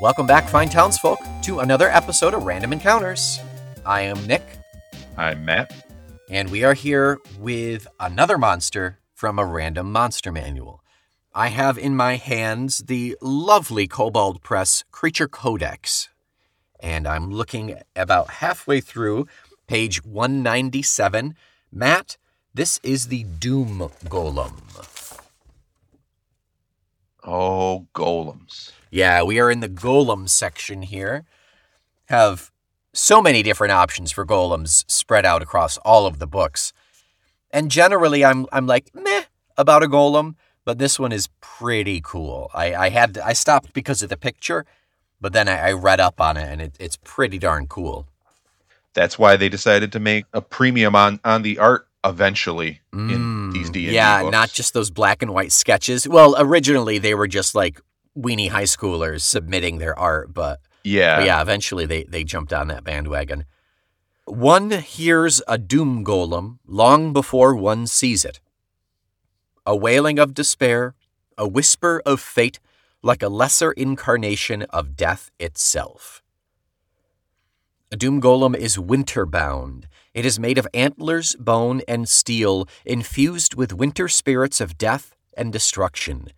Welcome back, fine townsfolk, to another episode of Random Encounters. I am Nick, I'm Matt. and we are here with another monster from a random monster manual. I have in my hands the lovely Kobold Press Creature Codex, and I'm looking about halfway through page 197. Matt, this is the Doom Golem. Oh, golems. Yeah, we are in the golem section here. Have so many different options for golems spread out across all of the books. And generally I'm I'm like meh about a golem, but this one is pretty cool. I, I had I stopped because of the picture, but then I, I read up on it and it, it's pretty darn cool. That's why they decided to make a premium on on the art eventually in Mm, these D&D Yeah, books. not just those black and white sketches. Well, originally they were just like weenie high schoolers submitting their art, but yeah. But yeah, eventually they, they jumped on that bandwagon. One hears a doom golem long before one sees it. A wailing of despair, a whisper of fate, like a lesser incarnation of death itself. A doom golem is winter bound. It is made of antlers, bone, and steel, infused with winter spirits of death and destruction.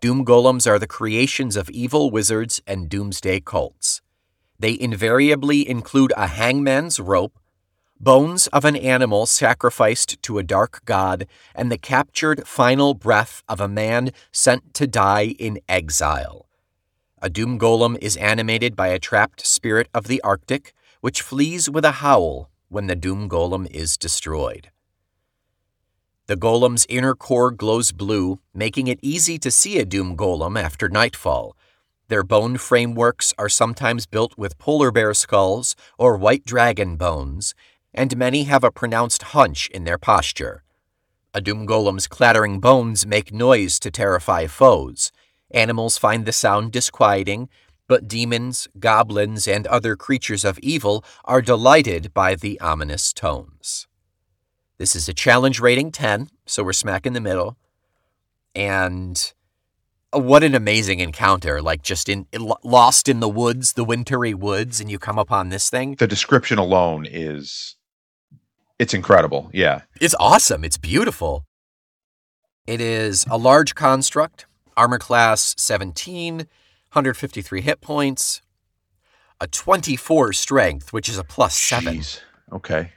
Doom golems are the creations of evil wizards and doomsday cults. They invariably include a hangman's rope, bones of an animal sacrificed to a dark god, and the captured final breath of a man sent to die in exile. A doom golem is animated by a trapped spirit of the Arctic, which flees with a howl when the doom golem is destroyed. The golem's inner core glows blue, making it easy to see a doom golem after nightfall. Their bone frameworks are sometimes built with polar bear skulls or white dragon bones, and many have a pronounced hunch in their posture. A doom golem's clattering bones make noise to terrify foes. Animals find the sound disquieting, but demons, goblins, and other creatures of evil are delighted by the ominous tones. This is a challenge rating 10, so we're smack in the middle. And uh, what an amazing encounter! Like just in lost in the woods, the wintry woods, and you come upon this thing. The description alone is it's incredible. Yeah. It's awesome. It's beautiful. It is a large construct, armor class 17, 153 hit points, a 24 strength, which is a plus 7, Jeez. Okay.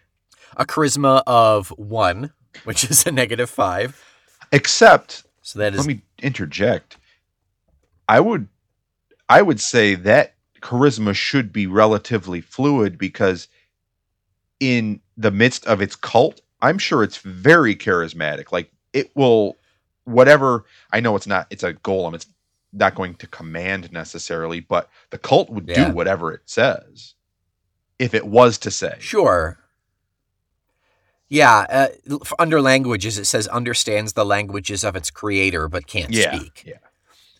a charisma of 1, which is a negative 5. Except So that is let me interject. I would I would say that charisma should be relatively fluid because in the midst of its cult, I'm sure it's very charismatic. Like it will whatever I know it's not it's a golem, it's not going to command necessarily, but the cult would Yeah. do whatever it says. If it was to say. Sure. Yeah, uh, under languages it says understands the languages of its creator but can't Yeah. speak. Yeah.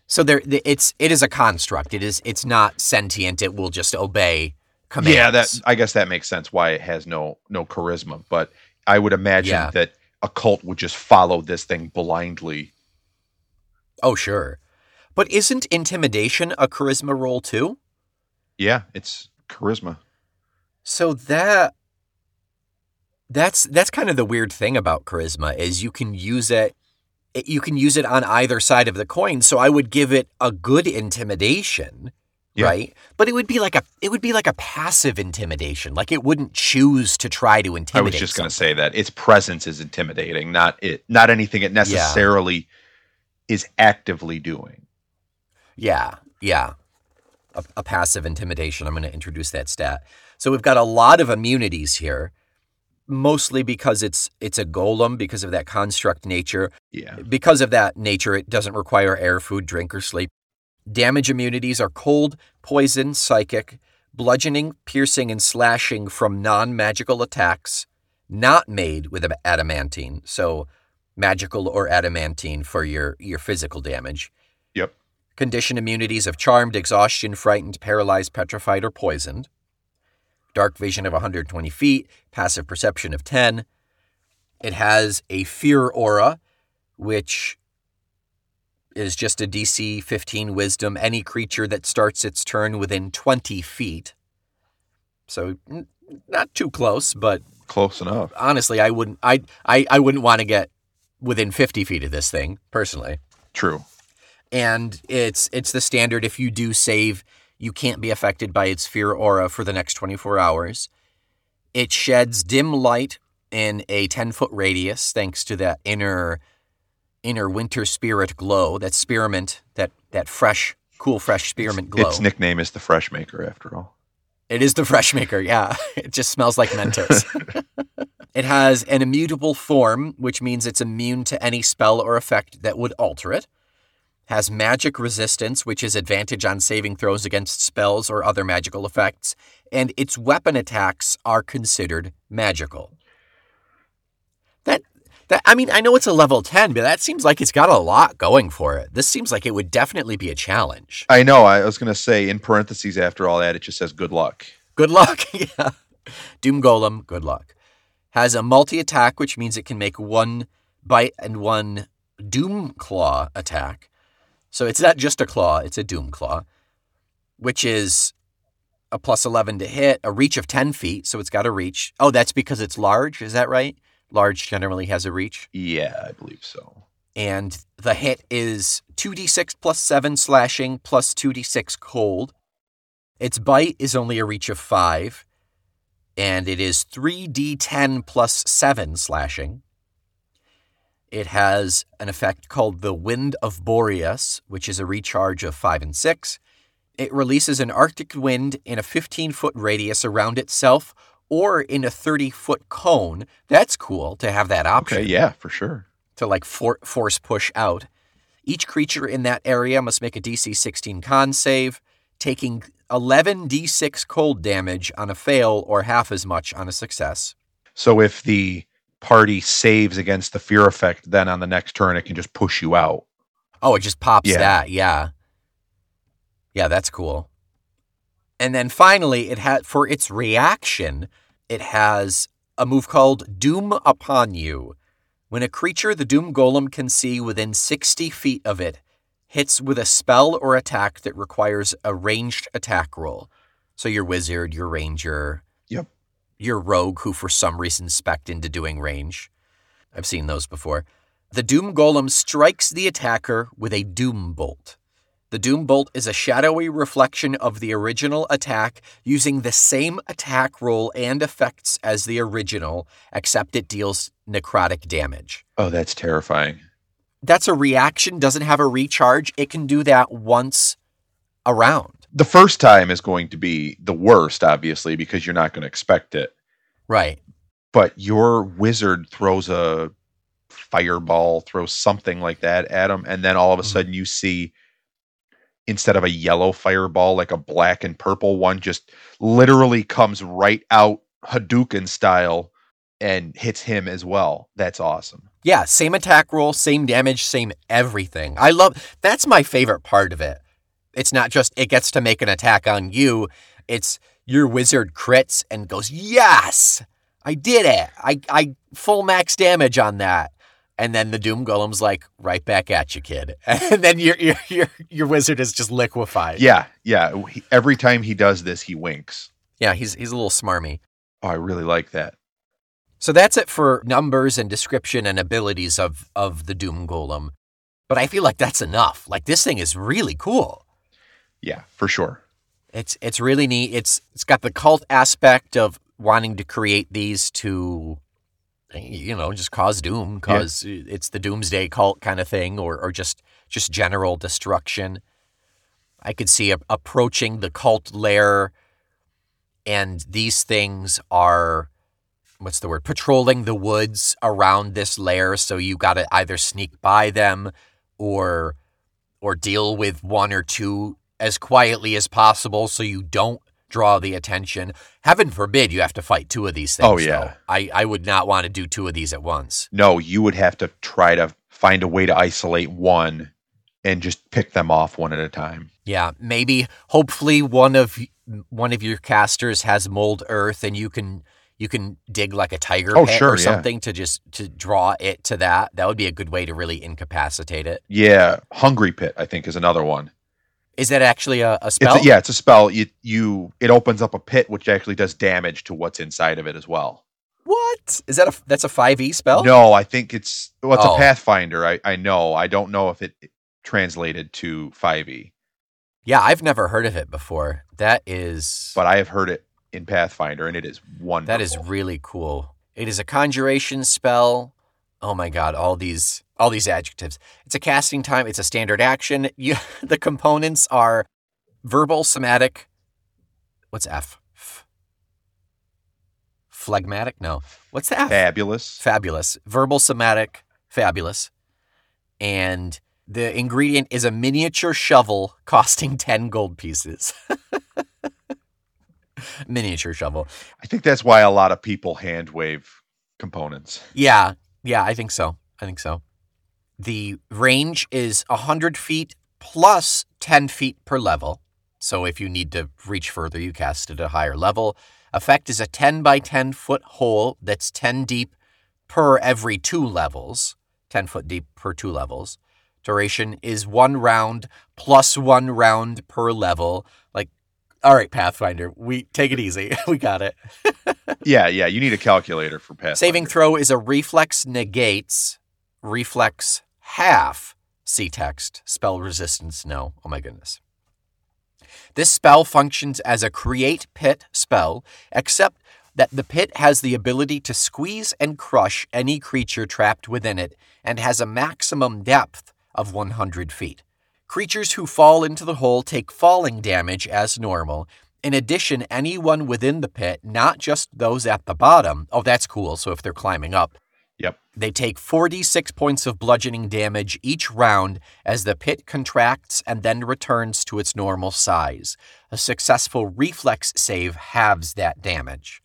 So there, it's it is a construct. It is it's not sentient. It will just obey commands. Yeah, that I guess that makes sense why it has no no charisma, but I would imagine Yeah. that a cult would just follow this thing blindly. Oh sure, but isn't intimidation a charisma roll too? Yeah, it's charisma. So that that's that's kind of the weird thing about charisma is you can use it you can use it on either side of the coin. So I would give it a good intimidation, Yeah. right? But it would be like a it would be like a passive intimidation. Like it wouldn't choose to try to intimidate. I was just going to say that its presence is intimidating, not it, not anything it necessarily is actively doing. Yeah, yeah. A, a passive intimidation. I'm going to introduce that stat. So we've got a lot of immunities here, mostly because it's it's a golem because of that construct nature. Yeah, Because of that nature, it doesn't require air, food, drink, or sleep. Damage immunities are cold, poison, psychic, bludgeoning, piercing, and slashing from non magical attacks, not made with adamantine. So, magical or adamantine for your, your physical damage. Condition immunities of charmed, exhaustion, frightened, paralyzed, petrified, or poisoned. Dark vision of 120 feet, passive perception of 10. It has a fear aura, which is just a DC 15 wisdom, any creature that starts its turn within 20 feet. So n- not too close, but Close enough. honestly, I wouldn't I I, I wouldn't want to get within 50 feet of this thing, personally. True. And it's it's the standard if you do save, you can't be affected by its fear aura for the next 24 hours. It sheds dim light in a 10 foot radius thanks to that inner inner winter spirit glow, that spearmint, that that fresh, cool fresh spearmint glow. Its nickname is the Fresh Maker, after all. It is the fresh maker, yeah. It just smells like Mentos. it has an immutable form, which means it's immune to any spell or effect that would alter it. Has magic resistance, which is advantage on saving throws against spells or other magical effects, and its weapon attacks are considered magical. That that I mean, I know it's a level 10, but that seems like it's got a lot going for it. This seems like it would definitely be a challenge. I know. I was going to say, in parentheses after all that, it just says good luck. Good luck. yeah. Doom Golem, good luck. Has a multi attack, which means it can make one bite and one Doom Claw attack. So it's not just a claw, it's a Doom Claw, which is a plus 11 to hit, a reach of 10 feet. So it's got a reach. Oh, that's because it's large. Is that right? Large generally has a reach. Yeah, I believe so. And the hit is 2d6 plus 7 slashing plus 2d6 cold. Its bite is only a reach of 5, and it is 3d10 plus 7 slashing. It has an effect called the Wind of Boreas, which is a recharge of 5 and 6. It releases an Arctic wind in a 15 foot radius around itself or in a 30 foot cone. That's cool to have that option Okay, yeah, for sure. to like for- force push out. Each creature in that area must make a DC 16 con save, taking 11 d6 cold damage on a fail or half as much on a success. So if the party saves against the fear effect, then on the next turn it can just push you out. Oh, it just pops Yeah. that. Yeah. Yeah, that's cool. And then finally, it had for its reaction, it has a move called Doom Upon You. When a creature the Doom Golem can see within 60 feet of it hits with a spell or attack that requires a ranged attack roll. So your wizard, your ranger. Your rogue who for some reason specced into doing range. I've seen those before. The Doom Golem strikes the attacker with a Doom Bolt. The Doom Bolt is a shadowy reflection of the original attack using the same attack roll and effects as the original, except it deals necrotic damage. Oh, that's terrifying. That's a reaction, doesn't have a recharge. It can do that once around. The first time is going to be the worst, obviously, because you're not going to expect it. Right. But your wizard throws a fireball, throws something like that at him, and then all of a Mhm. sudden you see instead of a yellow fireball, like a black and purple one, just literally comes right out Hadouken style and hits him as well. That's awesome. Yeah, same attack roll, same damage, same everything. I love that's my favorite part of it. It's not just it gets to make an attack on you, it's your wizard crits and goes, "Yes! I did it. I I full max damage on that." And then the Doom Golem's like, "Right back at you, kid." And then your your your, your wizard is just liquefied. Yeah, yeah. He- every time he does this, he winks. Yeah, he's he's a little smarmy. Oh, I really like that. So that's it for numbers and description and abilities of of the Doom Golem. But I feel like that's enough. Like this thing is really cool. Yeah, for sure. It's it's really neat. It's it's got the cult aspect of wanting to create these to you know, just cause doom cause it's the doomsday cult kind of thing or or just just general destruction. I could see a, approaching the cult lair and these things are what's the word patrolling the woods around this lair so you got to either sneak by them or or deal with one or two as quietly as possible so you don't draw the attention heaven forbid you have to fight two of these things Oh, yeah. though. i i would not want to do two of these at once No, you would have to try to find a way to isolate one and just pick them off one at a time. yeah maybe hopefully one of one of your casters has mold earth and you can you can dig like a tiger Oh, pit sure, or yeah. something to just to draw it to that. That would be a good way to really incapacitate it. Yeah, Hungry Pit, I think, is another one. Is that actually a, a It's spell? a, yeah, it's a spell. You you it opens up a pit which actually does damage to what's inside of it as well. What is that? A that's a five e spell? No, I think it's well, it's Oh. a Pathfinder. I I know. I don't know if it translated to 5e, Yeah, I've never heard of it before. That is but I have heard it in Pathfinder, and it is wonderful. that is really cool. It is a conjuration spell. Oh my god, all these all these adjectives. It's a casting time. It's a standard action. You, the components are verbal, somatic. What's F? F- Phlegmatic? No. What's the F? fabulous. Fabulous. Verbal, somatic, fabulous. And the ingredient is a miniature shovel costing 10 gold pieces. miniature shovel. I think that's why a lot of people hand wave components. Yeah, yeah, I think so. I think so. The range is 100 feet plus 10 feet per level. So if you need to reach further, you cast it at a higher level. Effect is a 10 by 10 foot hole that's 10 deep per every two levels, 10 foot deep per two levels. Duration is one round plus one round per level. Like, all right, Pathfinder, we take it easy. we got it. Yeah, yeah. You need a calculator for Pathfinder. Saving throw is a reflex negates, reflex half, see text, spell resistance no. Oh my goodness. This spell functions as a create pit spell, except that the pit has the ability to squeeze and crush any creature trapped within it and has a maximum depth of 100 feet. Creatures who fall into the hole take falling damage as normal. In addition, anyone within the pit, not just those at the bottom, oh, that's cool. So if they're climbing up, Yep. they take 46 points of bludgeoning damage each round as the pit contracts and then returns to its normal size. A successful reflex save halves that damage.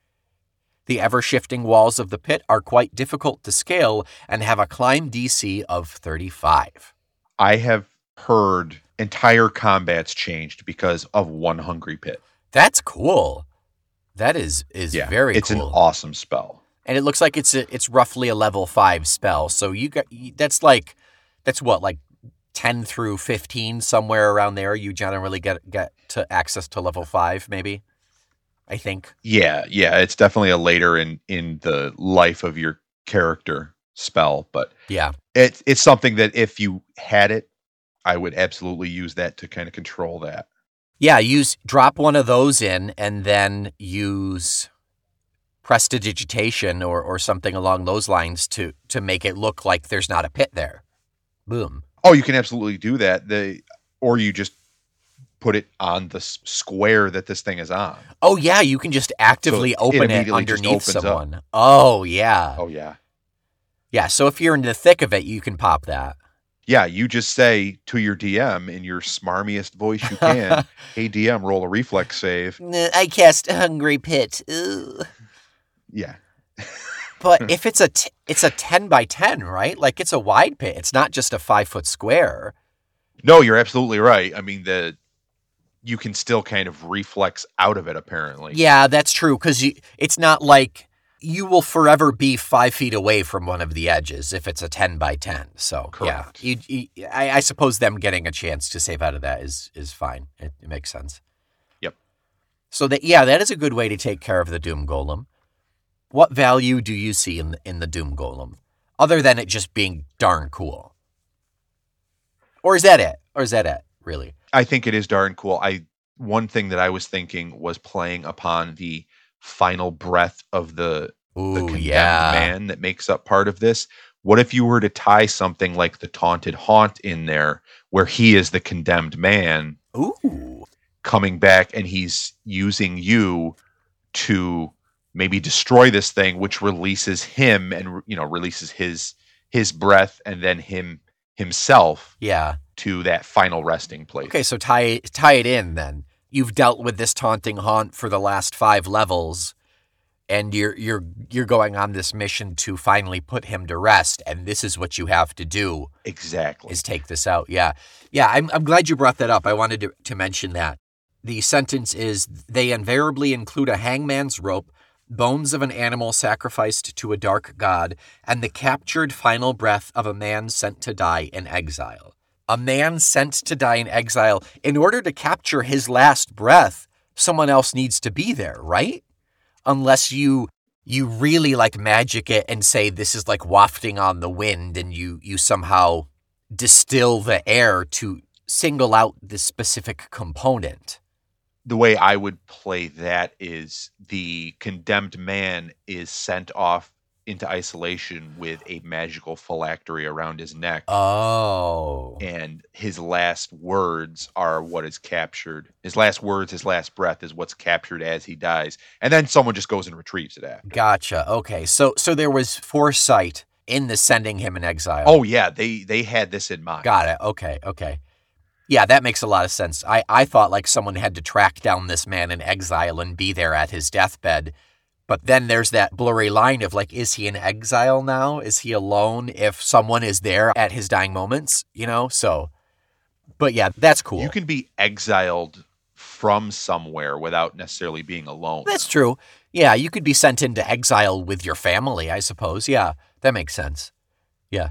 The ever shifting walls of the pit are quite difficult to scale and have a climb DC of 35. I have heard entire combats changed because of one hungry pit. That's cool. That is is Yeah, very it's cool. an awesome spell. And it looks like it's a, it's roughly a level 5 spell. So you got that's like that's what like 10 through 15 somewhere around there you generally get get to access to level 5 maybe. I think. Yeah, yeah. It's definitely a later in in the life of your character spell, but Yeah. it's it's something that if you had it, I would absolutely use that to kind of control that. Yeah, use drop one of those in and then use prestidigitation or, or something along those lines to to make it look like there's not a pit there. Boom. Oh, you can absolutely do that. The or you just put it on the square that this thing is on. Oh yeah, you can just actively it open it just underneath opens up. someone. Oh yeah. Oh yeah. Yeah, so if you're in the thick of it, you can pop that. Yeah, you just say to your DM in your smarmiest voice you can, "Hey DM, roll a reflex save." I cast Hungry Pit. Ugh. Yeah. But if it's a t- it's a ten by ten, right? Like it's a wide pit. It's not just a five foot square. No, you're absolutely right. I mean, the you can still kind of reflex out of it apparently. Yeah, that's true. Because it's not like you will forever be five feet away from one of the edges if it's a ten by ten. So Correct. yeah, you, you, I, I suppose them getting a chance to save out of that is is fine. It, it makes sense. Yep. So that yeah, that is a good way to take care of the Doom Golem. What value do you see in the, in the Doom Golem, other than it just being darn cool? Or is that it? Or is that it? Really? I think it is darn cool. I one thing that I was thinking was playing upon the final breath of the the condemned yeah. man that makes up part of this. What if you were to tie something like the taunted haunt in there, where he is the condemned man Ooh. coming back and he's using you to maybe destroy this thing, which releases him and you know releases his his breath and then him himself Yeah. to that final resting place. Okay, so tie tie it in then. You've dealt with this taunting haunt for the last five levels, and you're you're you're going on this mission to finally put him to rest, and this is what you have to do Exactly. is take this out. Yeah. Yeah, I'm I'm glad you brought that up. I wanted to, to mention that. The sentence is they invariably include a hangman's rope bones of an animal sacrificed to a dark god, and the captured final breath of a man sent to die in exile. A man sent to die in exile, in order to capture his last breath, someone else needs to be there, right? Unless you you really like magic it and say this is like wafting on the wind and you you somehow distill the air to single out this specific component. The way I would play that is the condemned man is sent off into isolation with a magical phylactery around his neck. Oh. And his last words are what is captured. His last words, his last breath is what's captured as he dies. And then someone just goes and retrieves it after. Gotcha. Okay. So so there was foresight in the sending him in exile. Oh yeah, they they had this in mind. Got it. Okay. Okay. Yeah, that makes a lot of sense. I, I thought like someone had to track down this man in exile and be there at his deathbed. But then there's that blurry line of like, is he in exile now? Is he alone if someone is there at his dying moments? You know? So, but yeah, that's cool. You can be exiled from somewhere without necessarily being alone. That's true. Yeah, you could be sent into exile with your family, I suppose. Yeah, that makes sense. Yeah.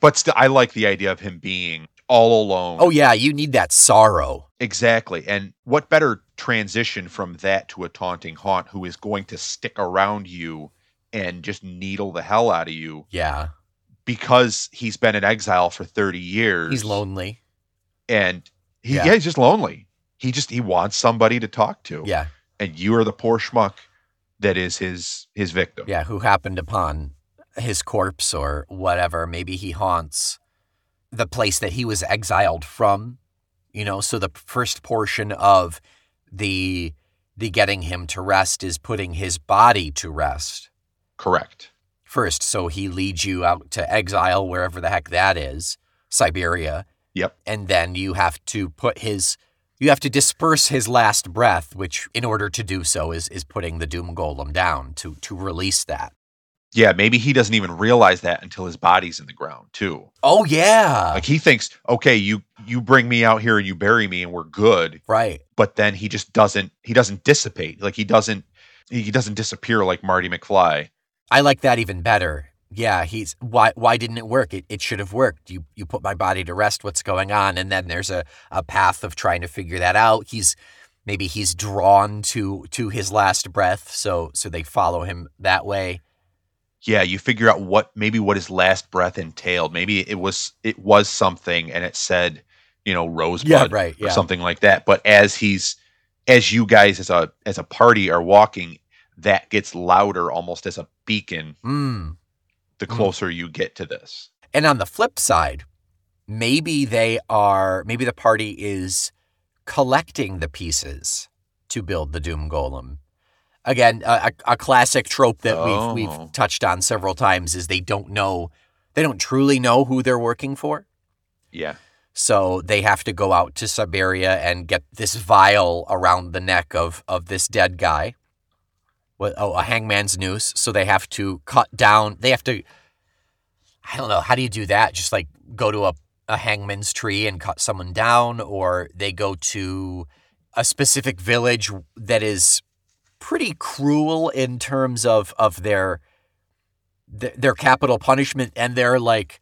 But still, I like the idea of him being all alone. Oh, yeah, you need that sorrow. Exactly. And what better transition from that to a taunting haunt who is going to stick around you and just needle the hell out of you Yeah. because he's been in exile for 30 years. He's lonely. And he, Yeah. yeah. he's just lonely. He just he wants somebody to talk to. Yeah. And you are the poor schmuck that is his his victim. Yeah. Who happened upon his corpse or whatever. Maybe he haunts the place that he was exiled from. You know, so the first portion of the the getting him to rest is putting his body to rest. Correct. first. So he leads you out to exile, wherever the heck that is, Siberia. Yep. And then you have to put his, you have to disperse his last breath, which in order to do so is is putting the Doom Golem down to to release that. Yeah, maybe he doesn't even realize that until his body's in the ground too. Oh yeah, Like he thinks, okay, you you bring me out here and you bury me and we're good. right. But then he just doesn't he doesn't dissipate. Like he doesn't he doesn't disappear like Marty McFly. I like that even better. Yeah, he's why why didn't it work? It it should have worked. You you put my body to rest. What's going on? And then there's a a path of trying to figure that out. He's maybe he's drawn to to his last breath, so so they follow him that way. Yeah, you figure out what maybe what his last breath entailed. Maybe it was it was something and it said, you know, rosebud Yeah, right, or something like that. But as he's as you guys as a as a party are walking, that gets louder almost as a beacon Mm. the Mm. closer you get to this. And on the flip side, maybe they are maybe the party is collecting the pieces to build the Doom Golem. Again, a, a a classic trope that we've Oh. we've touched on several times is they don't know, they don't truly know who they're working for. Yeah. So they have to go out to Siberia and get this vial around the neck of of this dead guy. What? Oh, a hangman's noose. So they have to cut down. They have to. I don't know. How do you do that? Just like go to a, a hangman's tree and cut someone down, or they go to a specific village that is pretty cruel in terms of of their their, their capital punishment, and they're like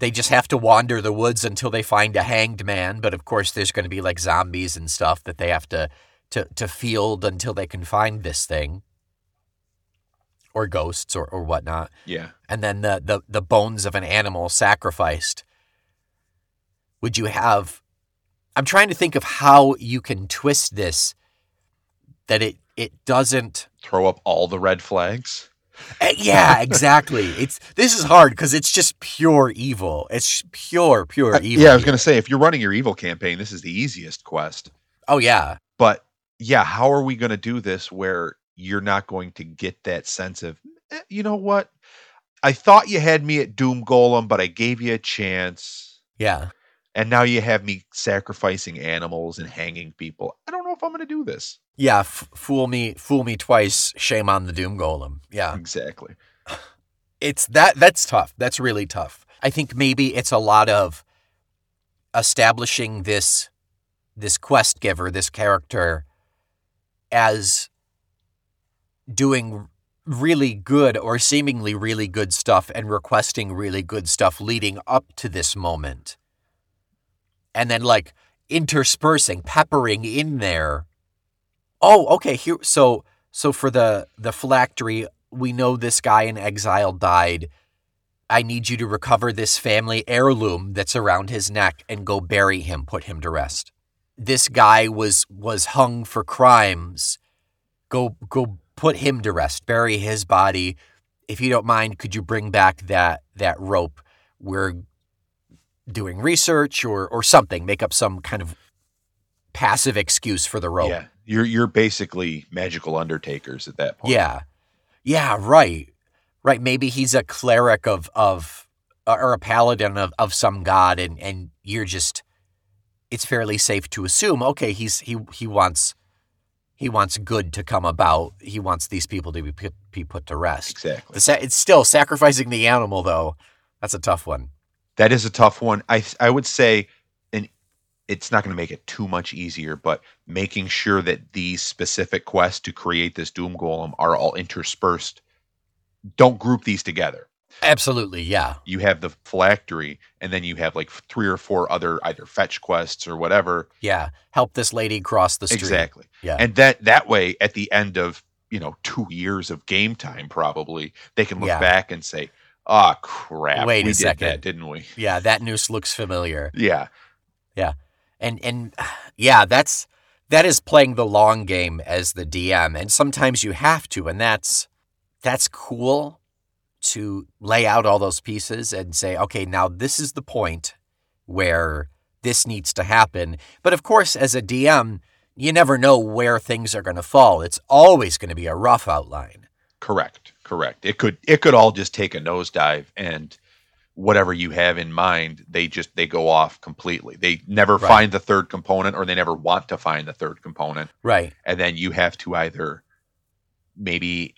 they just have to wander the woods until they find a hanged man. But of course, there's going to be like zombies and stuff that they have to to to field until they can find this thing, or ghosts or or whatnot. Yeah. And then the the the bones of an animal sacrificed. Would you have? I'm trying to think of how you can twist this that it it doesn't Throw up all the red flags. Eh, yeah, exactly. It's this is hard because it's just pure evil. It's pure, pure Uh, evil. yeah, I was going to say if you're running your evil campaign, this is the easiest quest. Oh yeah, But yeah, how are we going to do this where you're not going to get that sense of, eh, you know what? I thought you had me at Doom Golem, but I gave you a chance. yeah. And now you have me sacrificing animals and hanging people. I don't if I'm going to do this. Yeah, f- fool me, fool me twice. Shame on the doom golem. Yeah, Exactly. it's that. That's tough. That's really tough. I think maybe it's a lot of establishing this this quest giver, this character, as doing really good or seemingly really good stuff and requesting really good stuff leading up to this moment. And then like interspersing, peppering in there. Oh, okay, here so so for the the phylactery, we know this guy in exile died. I need you to recover this family heirloom that's around his neck and go bury him, put him to rest. This guy was was hung for crimes. Go go put him to rest, bury his body. If you don't mind, could you bring back that that rope? We're doing research or or something, make up some kind of passive excuse for the role. Yeah, you're you're basically magical undertakers at that point. Yeah. Yeah, right. Right. Maybe he's a cleric of of or a paladin of, of some god and and you're just it's fairly safe to assume, okay, he's he he wants he wants good to come about. He wants these people to be put, be put to rest. exactly. Sa- it's still sacrificing the animal though. That's a tough one. That is a tough one. I I would say, and it's not going to make it too much easier, but making sure that these specific quests to create this Doom Golem are all interspersed. Don't group these together. Absolutely, yeah. You have the phylactery, and then you have like three or four other either fetch quests or whatever. Yeah. Help this lady cross the street. Exactly. Yeah. And that that way, at the end of you know two years of game time, probably they can look Yeah. back and say, "Ah, crap, Wait a we did second. that, didn't we?" yeah, that noose looks familiar. Yeah. Yeah, and and yeah that's that is playing the long game as the dm and sometimes you have to and that's that's cool to lay out all those pieces and say okay now this is the point where this needs to happen but of course as a dm you never know where things are going to fall it's always going to be a rough outline correct, correct. It could it could all just take a nosedive, and whatever you have in mind, they just they go off completely. They never Right. find the third component, or they never want to find the third component, right and then you have to either maybe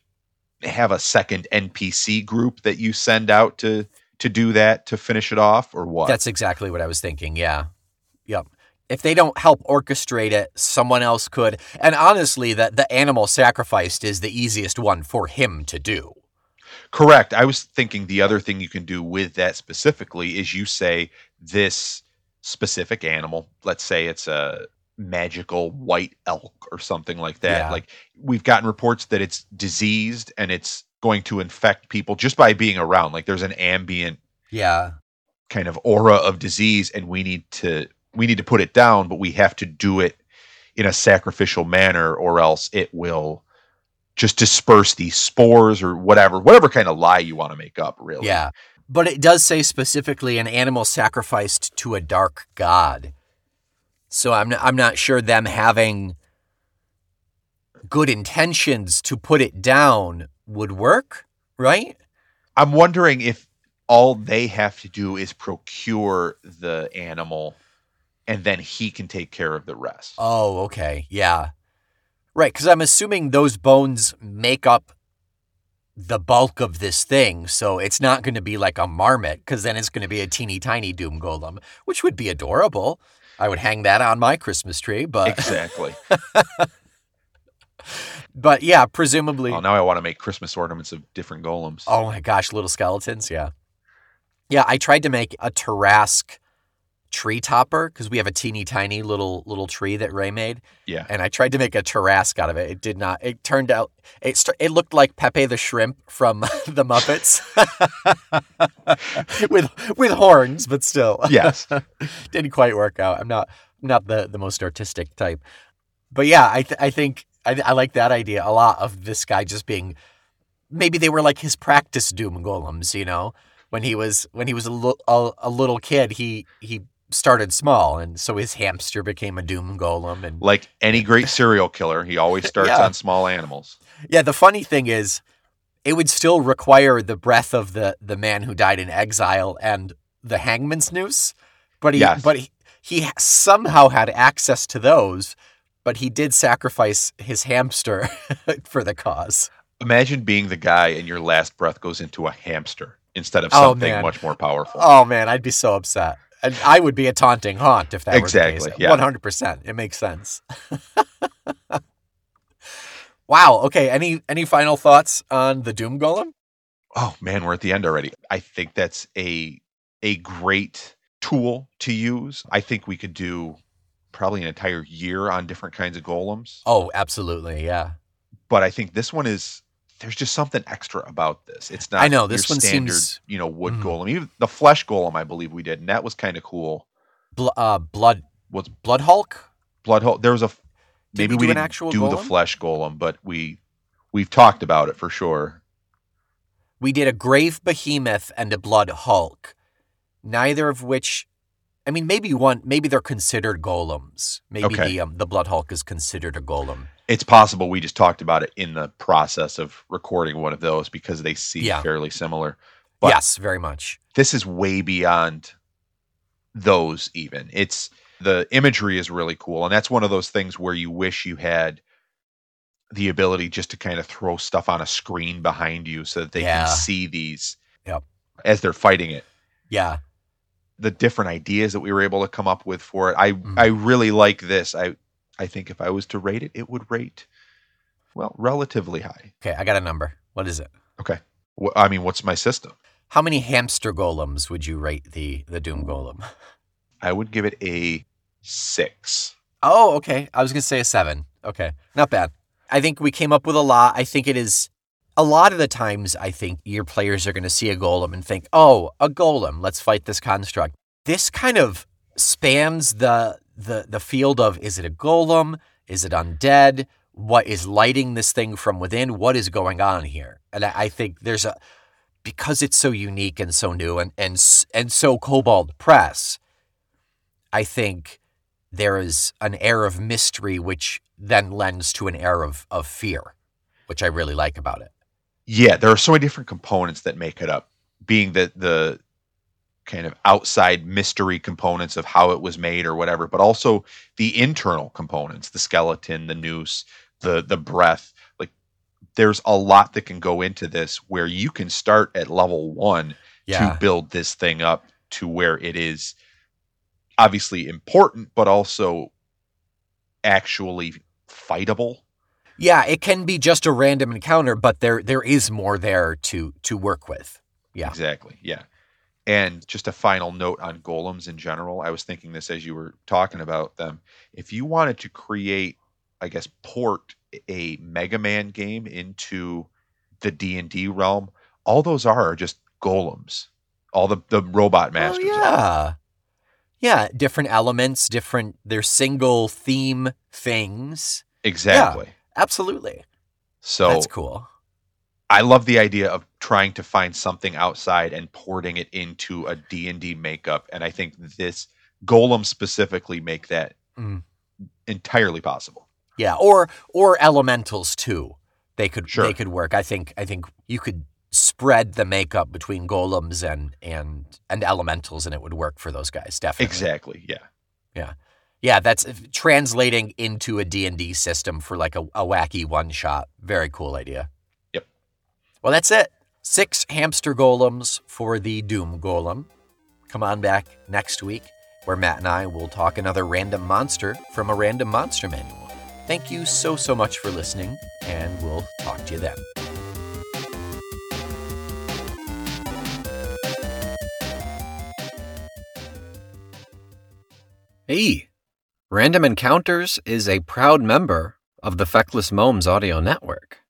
have a second NPC group that you send out to to do that to finish it off, or what? That's exactly what I was thinking. Yeah. Yep. If they don't help orchestrate it, someone else could. And honestly, that the animal sacrificed is the easiest one for him to do. Correct. I was thinking the other thing you can do with that specifically is you say this specific animal, let's say it's a magical white elk or something like that. Yeah. Like we've gotten reports that it's diseased and it's going to infect people just by being around. Like there's an ambient Yeah. kind of aura of disease and we need to we need to put it down, but we have to do it in a sacrificial manner or else it will just disperse these spores or whatever, whatever kind of lie you want to make up, really. Yeah. But it does say specifically an animal sacrificed to a dark god. So I'm not, I'm not sure them having good intentions to put it down would work, right? I'm wondering if all they have to do is procure the animal and then he can take care of the rest. Oh, okay. Yeah. Right, because I'm assuming those bones make up the bulk of this thing. So it's not going to be like a marmot, because then it's going to be a teeny tiny doom golem, which would be adorable. I would hang that on my Christmas tree, but exactly. but yeah, presumably. well, now I want to make Christmas ornaments of different golems. Oh my gosh, little skeletons, yeah. Yeah, I tried to make a Tarrasque tree topper because we have a teeny tiny little little tree that Ray made. Yeah. And I tried to make a Tarrasque out of it. It did not. It turned out it it looked like Pepe the shrimp from the Muppets. with with horns, but still. Yes. Didn't quite work out. I'm not I'm not the the most artistic type. But yeah, I th- I think I, I like that idea a lot of this guy just being maybe they were like his practice doom golems, you know, when he was when he was a, a little kid, he he started small and so his hamster became a doom golem and like any great serial killer, he always starts Yeah. on small animals. yeah, the funny thing is it would still require the breath of the the man who died in exile and the hangman's noose, but he Yes. but he, he somehow had access to those, but he did sacrifice his hamster for the cause. Imagine being the guy and your last breath goes into a hamster instead of Oh, something man. much more powerful. Oh man, I'd be so upset. And I would be a taunting haunt if that Exactly, were the case. One hundred percent. It makes sense. Wow. Okay. Any any final thoughts on the Doom Golem? Oh man, we're at the end already. I think that's a a great tool to use. I think we could do probably an entire year on different kinds of golems. Oh, absolutely. Yeah. But I think this one is there's just something extra about this. It's not I know this your one standard, seems you know, wood Mhm. golem. Even the flesh golem I believe we did, and that was kind of cool. bl- uh, blood Was blood Hulk. blood hole there was a Did maybe we we, didn't actual do the flesh golem, but we we've talked about it for sure. We did a grave behemoth and a blood Hulk. Neither of which, I mean, maybe one, maybe they're considered golems. Maybe Okay. the um, the blood Hulk is considered a golem. It's possible we just talked about it in the process of recording one of those because they seem Yeah. fairly similar. But- yes, very much. this is way beyond those even it's the imagery is really cool and that's one of those things where you wish you had the ability just to kind of throw stuff on a screen behind you so that they Yeah. can see these Yep. as they're fighting it Yeah, the different ideas that we were able to come up with for it i Mhm. i really like this i i think if i was to rate it it would rate well relatively high Okay, I got a number. What is it? Wh- i mean what's my system How many hamster golems would you rate the the Doom Golem? i would give it a six Oh, okay. I was gonna say a seven. Okay, not bad. I think we came up with a lot. I think it is a lot of the times. I think your players are gonna see a golem and think, "Oh, a golem. Let's fight this construct." This kind of spans the the the field of is it a golem? Is it undead? What is lighting this thing from within? What is going on here? And I, I think there's a because it's so unique and so new and and and so Kobold Press. I think there is an air of mystery which then lends to an air of, of fear, which I really like about it. Yeah there are so many different components that make it up being the the kind of outside mystery components of how it was made or whatever but also the internal components the skeleton the noose the the breath like there's a lot that can go into this where you can start at level 1 to build this thing up to where it is obviously important but also actually fightable Yeah, it can be just a random encounter, but there there is more there to to work with. Yeah. Exactly. Yeah. And just a final note on golems in general. I was thinking this as you were talking about them. If you wanted to create, I guess, port a Mega Man game into the D and D realm, all those are just golems. All the the robot oh, masters. Oh, yeah. Yeah, different elements, different they're single theme things. Exactly. Absolutely. So That's cool. I love the idea of trying to find something outside and porting it into a D&D makeup and I think this golem specifically make that Mm. entirely possible. Yeah, or or elementals too. They could Sure. they could work. I think I think you could spread the makeup between golems and and and elementals and it would work for those guys definitely. Exactly. Yeah. Yeah. Yeah, that's translating into a D&D system for like a, a wacky one shot. Very cool idea. Yep. Well, that's it. Six hamster golems for the Doom Golem. Come on back next week where Matt and I will talk another random monster from a random monster manual. Thank you so, so much for listening, and we'll talk to you then. Hey, Random Encounters is a proud member of the Feckless Momes audio network.